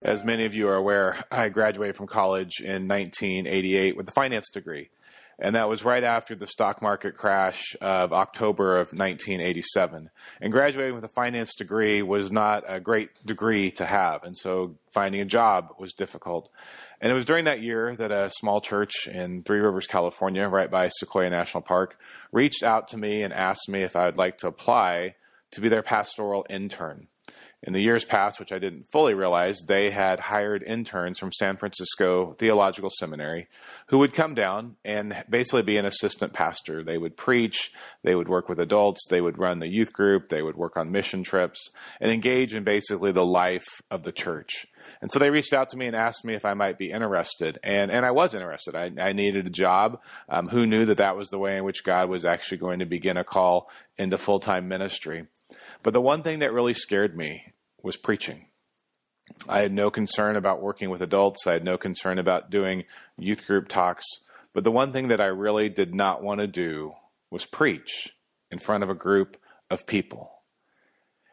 As many of you are aware, I graduated from college in 1988 with a finance degree. And that was right after the stock market crash of October of 1987. And graduating with a finance degree was not a great degree to have. And so finding a job was difficult. And it was during that year that a small church in Three Rivers, California, right by Sequoia National Park, reached out to me and asked me if I would like to apply to be their pastoral intern in the years past, which I didn't fully realize, they had hired interns from San Francisco Theological Seminary who would come down and basically be an assistant pastor. They would preach, they would work with adults, they would run the youth group, they would work on mission trips, and engage in basically the life of the church. And so they reached out to me and asked me if I might be interested. And, and I was interested. I, I needed a job. Um, who knew that that was the way in which God was actually going to begin a call into full time ministry? But the one thing that really scared me was preaching. I had no concern about working with adults. I had no concern about doing youth group talks. But the one thing that I really did not want to do was preach in front of a group of people.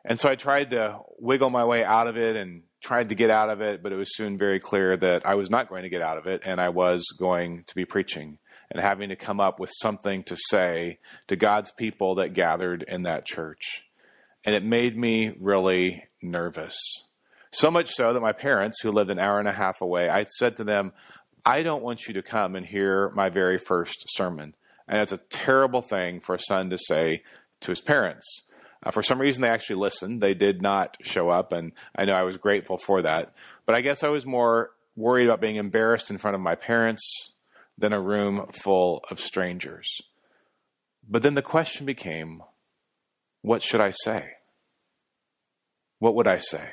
And so I tried to wiggle my way out of it and tried to get out of it, but it was soon very clear that I was not going to get out of it and I was going to be preaching and having to come up with something to say to God's people that gathered in that church and it made me really nervous. So much so that my parents, who lived an hour and a half away, I said to them, I don't want you to come and hear my very first sermon. And it's a terrible thing for a son to say to his parents. Uh, for some reason, they actually listened. They did not show up, and I know I was grateful for that. But I guess I was more worried about being embarrassed in front of my parents than a room full of strangers. But then the question became what should I say? What would I say?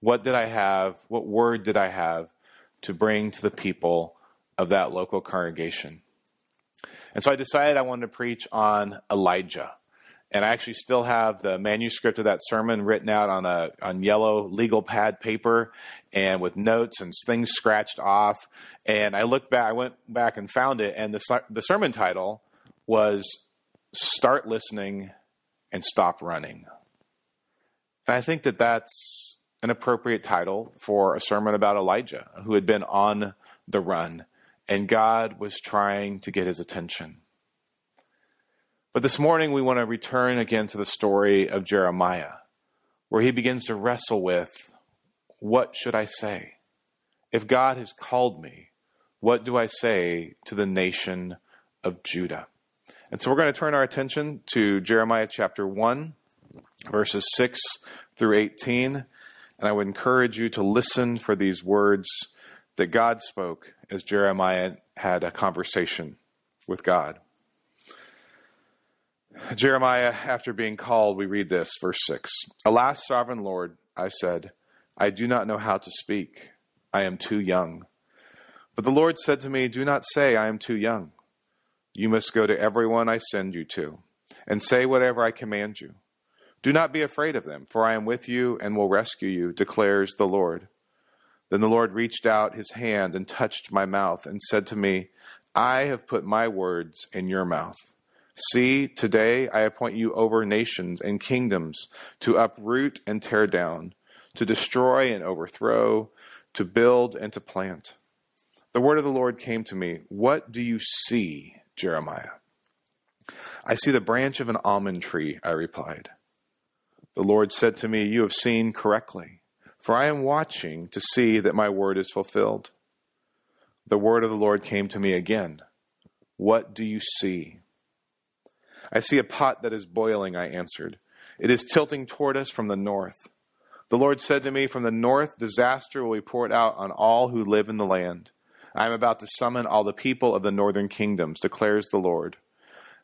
What did I have? What word did I have to bring to the people of that local congregation? And so I decided I wanted to preach on Elijah. And I actually still have the manuscript of that sermon written out on a on yellow legal pad paper and with notes and things scratched off. And I looked back, I went back and found it, and the the sermon title was "Start Listening and stop running. And I think that that's an appropriate title for a sermon about Elijah, who had been on the run, and God was trying to get his attention. But this morning, we want to return again to the story of Jeremiah, where he begins to wrestle with what should I say? If God has called me, what do I say to the nation of Judah? And so we're going to turn our attention to Jeremiah chapter 1, verses 6 through 18. And I would encourage you to listen for these words that God spoke as Jeremiah had a conversation with God. Jeremiah, after being called, we read this, verse 6 Alas, sovereign Lord, I said, I do not know how to speak. I am too young. But the Lord said to me, Do not say, I am too young. You must go to everyone I send you to, and say whatever I command you. Do not be afraid of them, for I am with you and will rescue you, declares the Lord. Then the Lord reached out his hand and touched my mouth and said to me, I have put my words in your mouth. See, today I appoint you over nations and kingdoms to uproot and tear down, to destroy and overthrow, to build and to plant. The word of the Lord came to me. What do you see? Jeremiah. I see the branch of an almond tree, I replied. The Lord said to me, You have seen correctly, for I am watching to see that my word is fulfilled. The word of the Lord came to me again. What do you see? I see a pot that is boiling, I answered. It is tilting toward us from the north. The Lord said to me, From the north, disaster will be poured out on all who live in the land. I am about to summon all the people of the northern kingdoms, declares the Lord.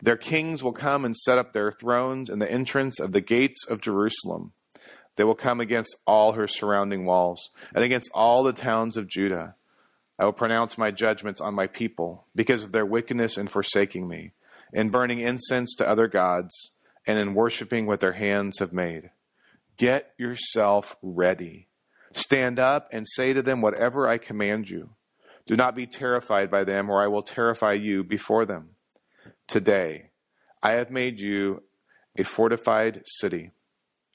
Their kings will come and set up their thrones in the entrance of the gates of Jerusalem. They will come against all her surrounding walls and against all the towns of Judah. I will pronounce my judgments on my people because of their wickedness in forsaking me, in burning incense to other gods, and in worshiping what their hands have made. Get yourself ready. Stand up and say to them whatever I command you. Do not be terrified by them, or I will terrify you before them. Today, I have made you a fortified city,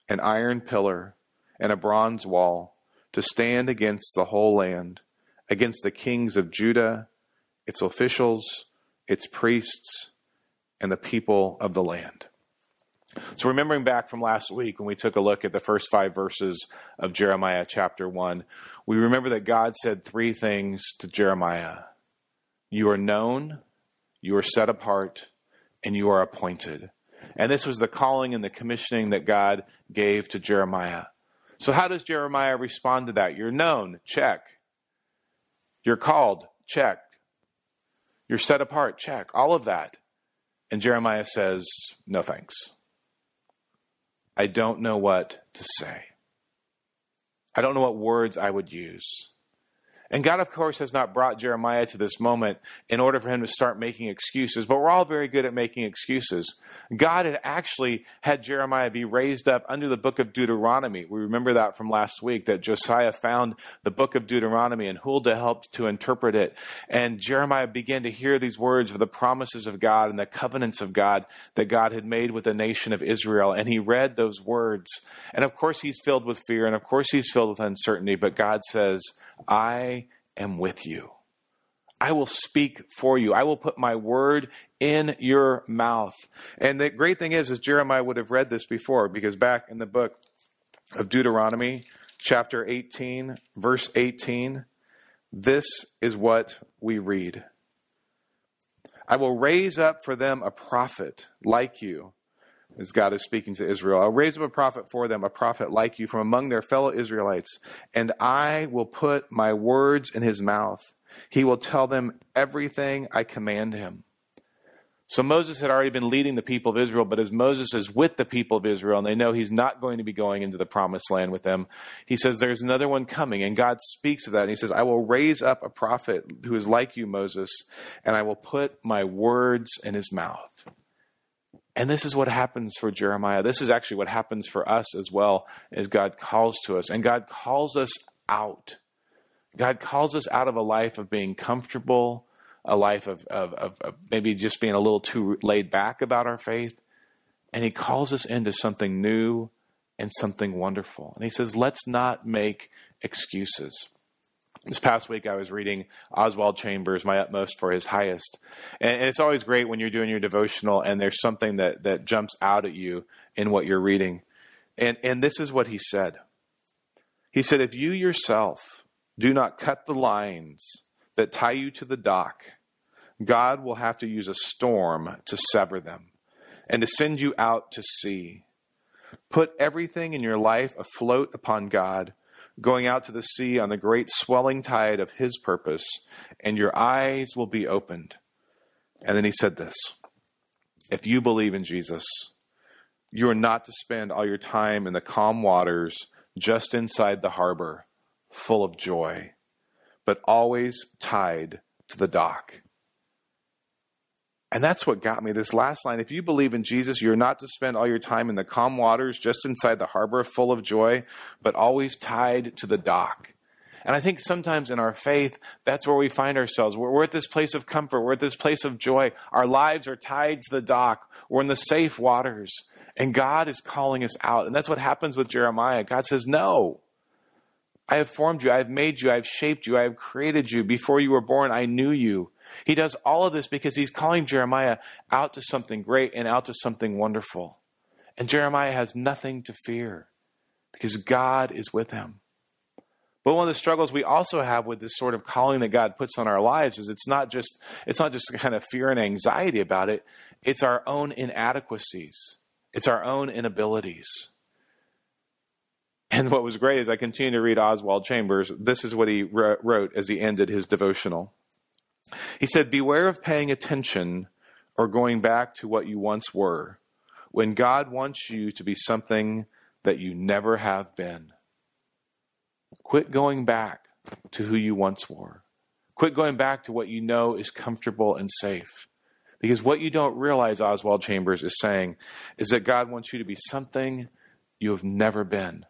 an iron pillar, and a bronze wall. to stand against the whole land, against the kings of Judah, its officials, its priests, and the people of the land. So, remembering back from last week when we took a look at the first five verses of Jeremiah chapter 1, we remember that God said three things to Jeremiah You are known, you are set apart, and you are appointed. And this was the calling and the commissioning that God gave to Jeremiah. So, how does Jeremiah respond to that? You're known, check. You're called, check. You're set apart, check. All of that. And Jeremiah says, No thanks. I don't know what to say. I don't know what words I would use. And God, of course, has not brought Jeremiah to this moment in order for him to start making excuses, but we're all very good at making excuses. God had actually had Jeremiah be raised up under the book of Deuteronomy. We remember that from last week that Josiah found the book of Deuteronomy and Huldah helped to interpret it. And Jeremiah began to hear these words of the promises of God and the covenants of God that God had made with the nation of Israel. And he read those words. And of course, he's filled with fear and of course, he's filled with uncertainty, but God says, I am with you. I will speak for you. I will put my word in your mouth. And the great thing is, is Jeremiah would have read this before because back in the book of Deuteronomy, chapter 18, verse 18, this is what we read. I will raise up for them a prophet like you as God is speaking to Israel. I'll raise up a prophet for them, a prophet like you from among their fellow Israelites, and I will put my words in his mouth. He will tell them everything I command him. So Moses had already been leading the people of Israel, but as Moses is with the people of Israel and they know he's not going to be going into the promised land with them, he says, There's another one coming. And God speaks of that. And he says, I will raise up a prophet who is like you, Moses, and I will put my words in his mouth. And this is what happens for Jeremiah. This is actually what happens for us as well as God calls to us. And God calls us out. God calls us out of a life of being comfortable, a life of, of, of, of maybe just being a little too laid back about our faith. And He calls us into something new and something wonderful. And He says, let's not make excuses. This past week, I was reading Oswald Chambers, My Utmost for His Highest. And, it's always great when you're doing your devotional and there's something that, that jumps out at you in what you're reading. And, and this is what he said He said, If you yourself do not cut the lines that tie you to the dock, God will have to use a storm to sever them and to send you out to sea. Put everything in your life afloat upon God going out to the sea on the great swelling tide of his purpose, and your eyes will be opened. And then he said this If you believe in Jesus, you are not to spend all your time in the calm waters just inside the harbor, full of joy, but always tied to the dock. And that's what got me this last line. If you believe in Jesus, you're not to spend all your time in the calm waters just inside the harbor full of joy, but always tied to the dock. And I think sometimes in our faith, that's where we find ourselves. We're, we're, at this place of comfort. We're at this place of joy. Our lives are tied to the dock. We're in the safe waters. And God is calling us out. And that's what happens with Jeremiah. God says, No. I have formed you. I have made you. I have shaped you. I have created you. Before you were born, I knew you. He does all of this because he's calling Jeremiah out to something great and out to something wonderful. And Jeremiah has nothing to fear because God is with him. But one of the struggles we also have with this sort of calling that God puts on our lives is it's not just it's not just kind of fear and anxiety about it, it's our own inadequacies. It's our own inabilities. And what was great is I continue to read Oswald Chambers. This is what he wrote as he ended his devotional. He said, Beware of paying attention or going back to what you once were when God wants you to be something that you never have been. Quit going back to who you once were. Quit going back to what you know is comfortable and safe. Because what you don't realize, Oswald Chambers is saying, is that God wants you to be something you have never been.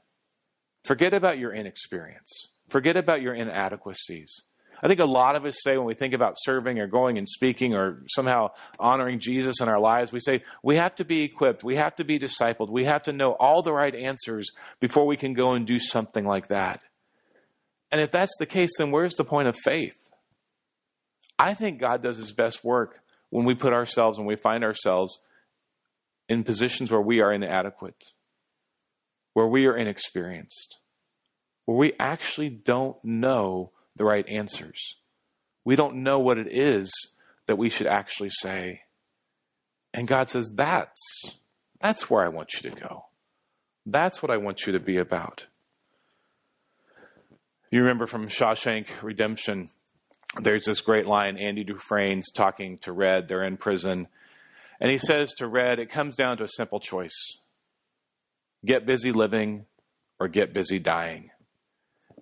Forget about your inexperience. Forget about your inadequacies. I think a lot of us say when we think about serving or going and speaking or somehow honoring Jesus in our lives, we say we have to be equipped, we have to be discipled, we have to know all the right answers before we can go and do something like that. And if that's the case, then where's the point of faith? I think God does his best work when we put ourselves and we find ourselves in positions where we are inadequate, where we are inexperienced, where we actually don't know the right answers. We don't know what it is that we should actually say. And God says, That's that's where I want you to go. That's what I want you to be about. You remember from Shawshank Redemption, there's this great line Andy Dufresne's talking to Red, they're in prison. And he says to Red, it comes down to a simple choice get busy living or get busy dying.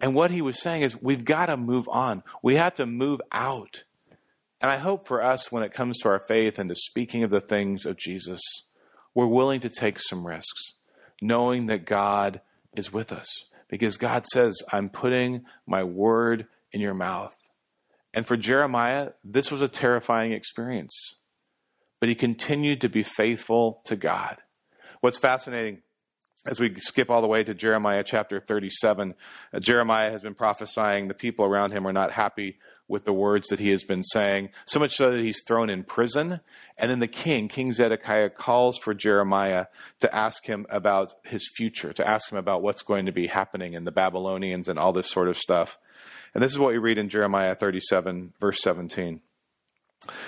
And what he was saying is, we've got to move on. We have to move out. And I hope for us, when it comes to our faith and to speaking of the things of Jesus, we're willing to take some risks, knowing that God is with us. Because God says, I'm putting my word in your mouth. And for Jeremiah, this was a terrifying experience. But he continued to be faithful to God. What's fascinating as we skip all the way to Jeremiah chapter 37, uh, Jeremiah has been prophesying. The people around him are not happy with the words that he has been saying, so much so that he's thrown in prison. And then the king, King Zedekiah, calls for Jeremiah to ask him about his future, to ask him about what's going to be happening in the Babylonians and all this sort of stuff. And this is what we read in Jeremiah 37, verse 17.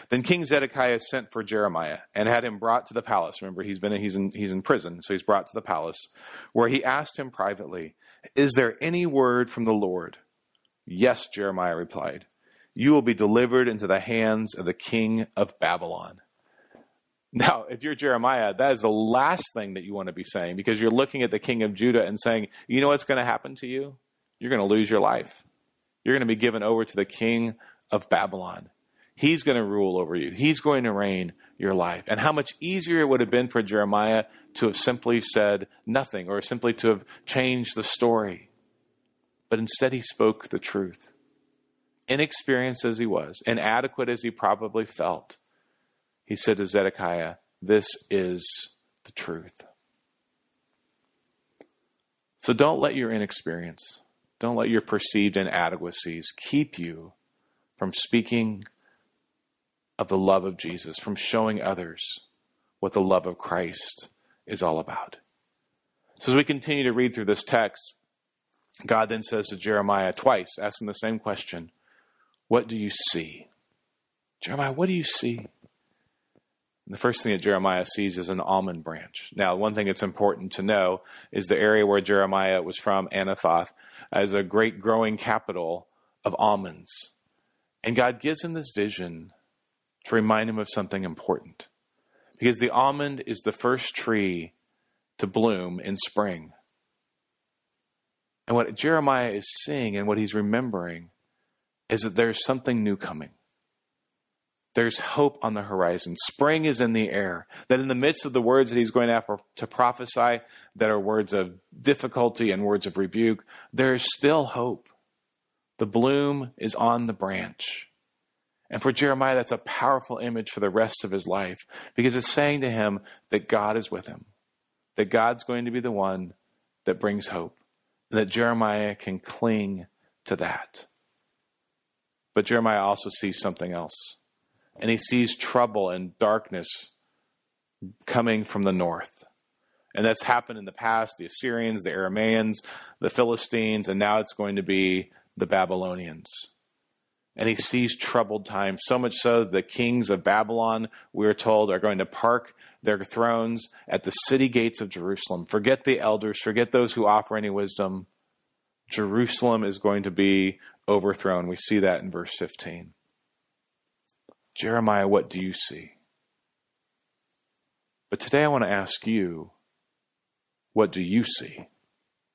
Then King Zedekiah sent for Jeremiah and had him brought to the palace. Remember, he's been he's in he's in prison, so he's brought to the palace, where he asked him privately, "Is there any word from the Lord?" Yes, Jeremiah replied. You will be delivered into the hands of the king of Babylon. Now, if you're Jeremiah, that is the last thing that you want to be saying because you're looking at the king of Judah and saying, "You know what's going to happen to you? You're going to lose your life. You're going to be given over to the king of Babylon." He's going to rule over you. He's going to reign your life. And how much easier it would have been for Jeremiah to have simply said nothing or simply to have changed the story. But instead, he spoke the truth. Inexperienced as he was, inadequate as he probably felt, he said to Zedekiah, This is the truth. So don't let your inexperience, don't let your perceived inadequacies keep you from speaking of the love of Jesus, from showing others what the love of Christ is all about. So, as we continue to read through this text, God then says to Jeremiah twice, asking the same question What do you see? Jeremiah, what do you see? the first thing that Jeremiah sees is an almond branch. Now, one thing that's important to know is the area where Jeremiah was from, Anathoth, as a great growing capital of almonds. And God gives him this vision to remind him of something important. Because the almond is the first tree to bloom in spring. And what Jeremiah is seeing and what he's remembering is that there's something new coming. There's hope on the horizon. Spring is in the air. That in the midst of the words that he's going to have to prophesy, that are words of difficulty and words of rebuke, there is still hope. The bloom is on the branch. And for Jeremiah, that's a powerful image for the rest of his life because it's saying to him that God is with him, that God's going to be the one that brings hope, and that Jeremiah can cling to that. But Jeremiah also sees something else, and he sees trouble and darkness coming from the north. And that's happened in the past the Assyrians, the Aramaeans, the Philistines, and now it's going to be the Babylonians and he sees troubled times, so much so that the kings of Babylon, we're told, are going to park their thrones at the city gates of Jerusalem. Forget the elders, forget those who offer any wisdom. Jerusalem is going to be overthrown. We see that in verse 15. Jeremiah, what do you see? But today I want to ask you, what do you see?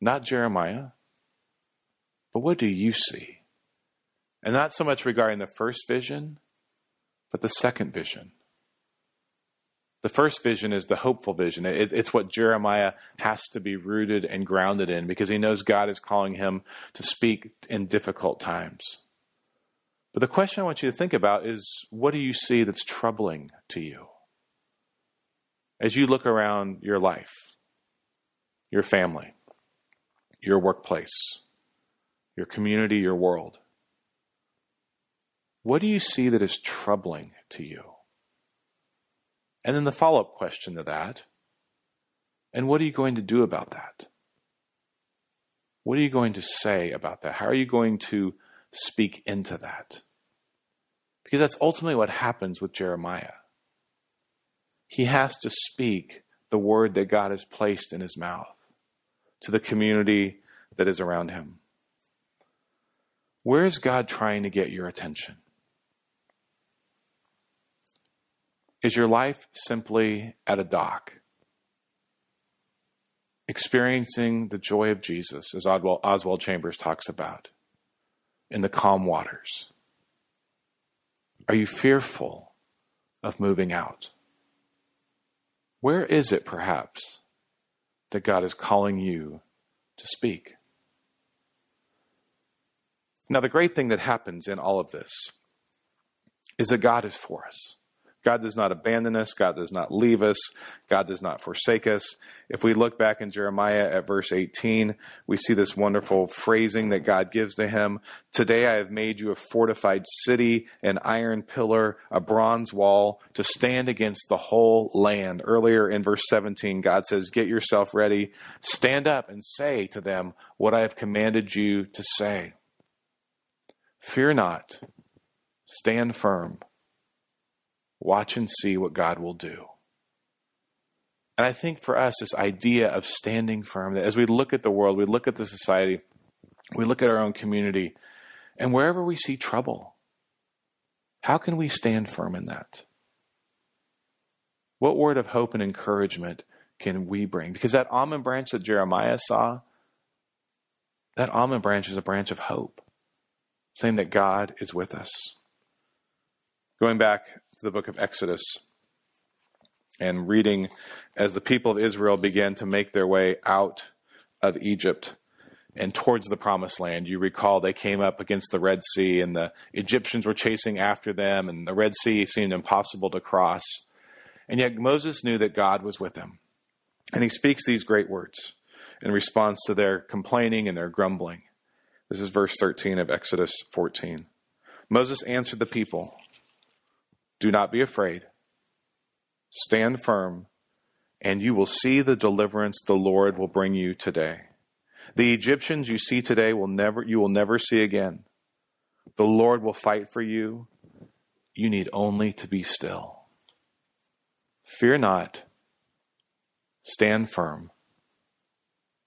Not Jeremiah, but what do you see? And not so much regarding the first vision, but the second vision. The first vision is the hopeful vision. It, it's what Jeremiah has to be rooted and grounded in because he knows God is calling him to speak in difficult times. But the question I want you to think about is what do you see that's troubling to you? As you look around your life, your family, your workplace, your community, your world. What do you see that is troubling to you? And then the follow up question to that and what are you going to do about that? What are you going to say about that? How are you going to speak into that? Because that's ultimately what happens with Jeremiah. He has to speak the word that God has placed in his mouth to the community that is around him. Where is God trying to get your attention? Is your life simply at a dock, experiencing the joy of Jesus, as Oswald, Chambers talks about, in the calm waters? Are you fearful of moving out? Where is it, perhaps, that God is calling you to speak? Now, the great thing that happens in all of this is that God is for us. God does not abandon us. God does not leave us. God does not forsake us. If we look back in Jeremiah at verse 18, we see this wonderful phrasing that God gives to him. Today I have made you a fortified city, an iron pillar, a bronze wall to stand against the whole land. Earlier in verse 17, God says, Get yourself ready, stand up and say to them what I have commanded you to say. Fear not, stand firm Watch and see what God will do. And I think for us, this idea of standing firm, that as we look at the world, we look at the society, we look at our own community, and wherever we see trouble, how can we stand firm in that? What word of hope and encouragement can we bring? Because that almond branch that Jeremiah saw, that almond branch is a branch of hope, saying that God is with us. Going back to the book of Exodus and reading as the people of Israel began to make their way out of Egypt and towards the promised land. You recall they came up against the Red Sea and the Egyptians were chasing after them, and the Red Sea seemed impossible to cross. And yet Moses knew that God was with them. And he speaks these great words in response to their complaining and their grumbling. This is verse 13 of Exodus 14. Moses answered the people do not be afraid. Stand firm, and you will see the deliverance the Lord will bring you today. The Egyptians you see today will never you will never see again. The Lord will fight for you. You need only to be still. Fear not. Stand firm.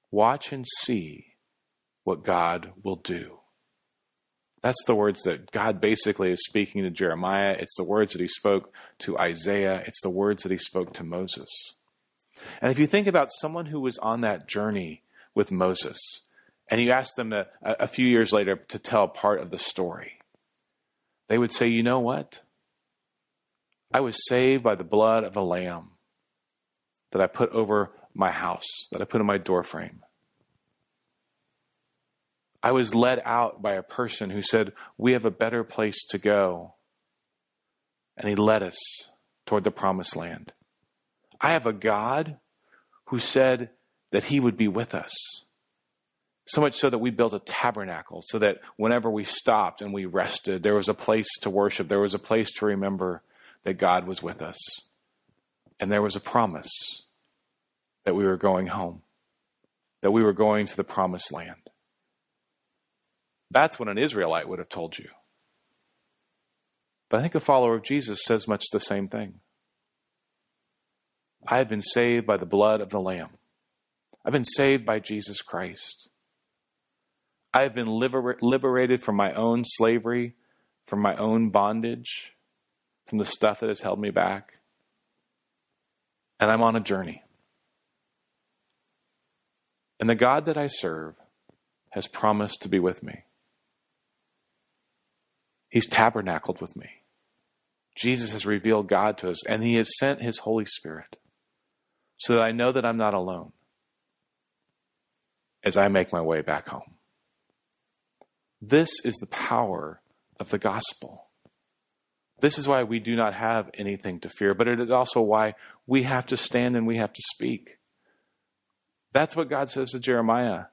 Watch and see what God will do. That's the words that God basically is speaking to Jeremiah. It's the words that he spoke to Isaiah. It's the words that he spoke to Moses. And if you think about someone who was on that journey with Moses, and you ask them a, a few years later to tell part of the story, they would say, You know what? I was saved by the blood of a lamb that I put over my house, that I put in my doorframe. I was led out by a person who said, We have a better place to go. And he led us toward the promised land. I have a God who said that he would be with us. So much so that we built a tabernacle so that whenever we stopped and we rested, there was a place to worship, there was a place to remember that God was with us. And there was a promise that we were going home, that we were going to the promised land. That's what an Israelite would have told you. But I think a follower of Jesus says much the same thing. I have been saved by the blood of the Lamb. I've been saved by Jesus Christ. I have been liber- liberated from my own slavery, from my own bondage, from the stuff that has held me back. And I'm on a journey. And the God that I serve has promised to be with me. He's tabernacled with me. Jesus has revealed God to us, and He has sent His Holy Spirit so that I know that I'm not alone as I make my way back home. This is the power of the gospel. This is why we do not have anything to fear, but it is also why we have to stand and we have to speak. That's what God says to Jeremiah.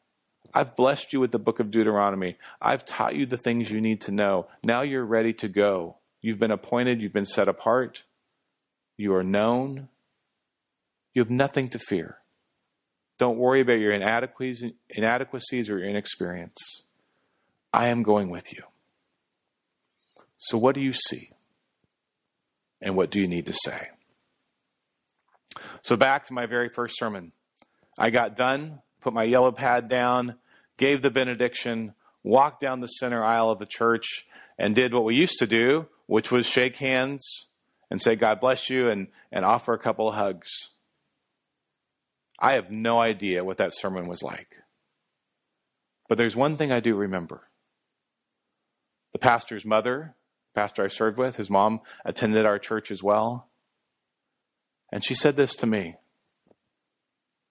I've blessed you with the book of Deuteronomy. I've taught you the things you need to know. Now you're ready to go. You've been appointed, you've been set apart, you are known. You have nothing to fear. Don't worry about your inadequacies or your inexperience. I am going with you. So, what do you see? And what do you need to say? So, back to my very first sermon. I got done, put my yellow pad down, gave the benediction, walked down the center aisle of the church, and did what we used to do, which was shake hands and say, God bless you, and, and offer a couple of hugs. I have no idea what that sermon was like. But there's one thing I do remember. The pastor's mother, the pastor I served with, his mom attended our church as well. And she said this to me.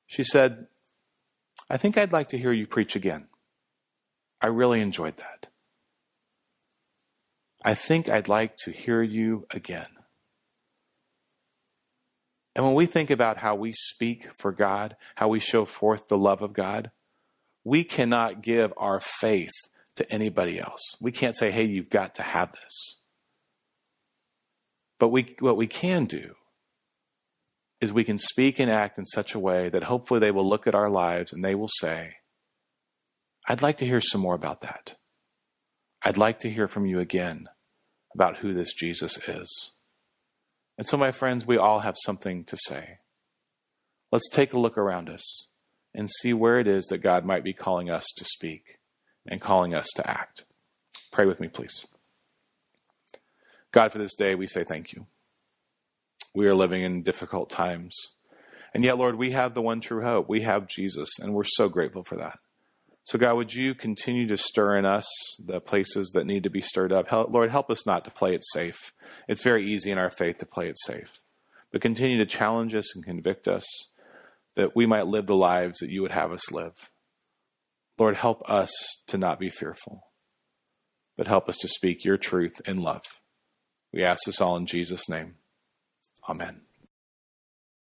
She said, I think I'd like to hear you preach again. I really enjoyed that. I think I'd like to hear you again. And when we think about how we speak for God, how we show forth the love of God, we cannot give our faith to anybody else. We can't say, hey, you've got to have this. But we, what we can do is we can speak and act in such a way that hopefully they will look at our lives and they will say, I'd like to hear some more about that. I'd like to hear from you again about who this Jesus is. And so, my friends, we all have something to say. Let's take a look around us and see where it is that God might be calling us to speak and calling us to act. Pray with me, please. God, for this day, we say thank you. We are living in difficult times. And yet, Lord, we have the one true hope. We have Jesus, and we're so grateful for that. So, God, would you continue to stir in us the places that need to be stirred up? Help, Lord, help us not to play it safe. It's very easy in our faith to play it safe. But continue to challenge us and convict us that we might live the lives that you would have us live. Lord, help us to not be fearful, but help us to speak your truth in love. We ask this all in Jesus' name. Amen.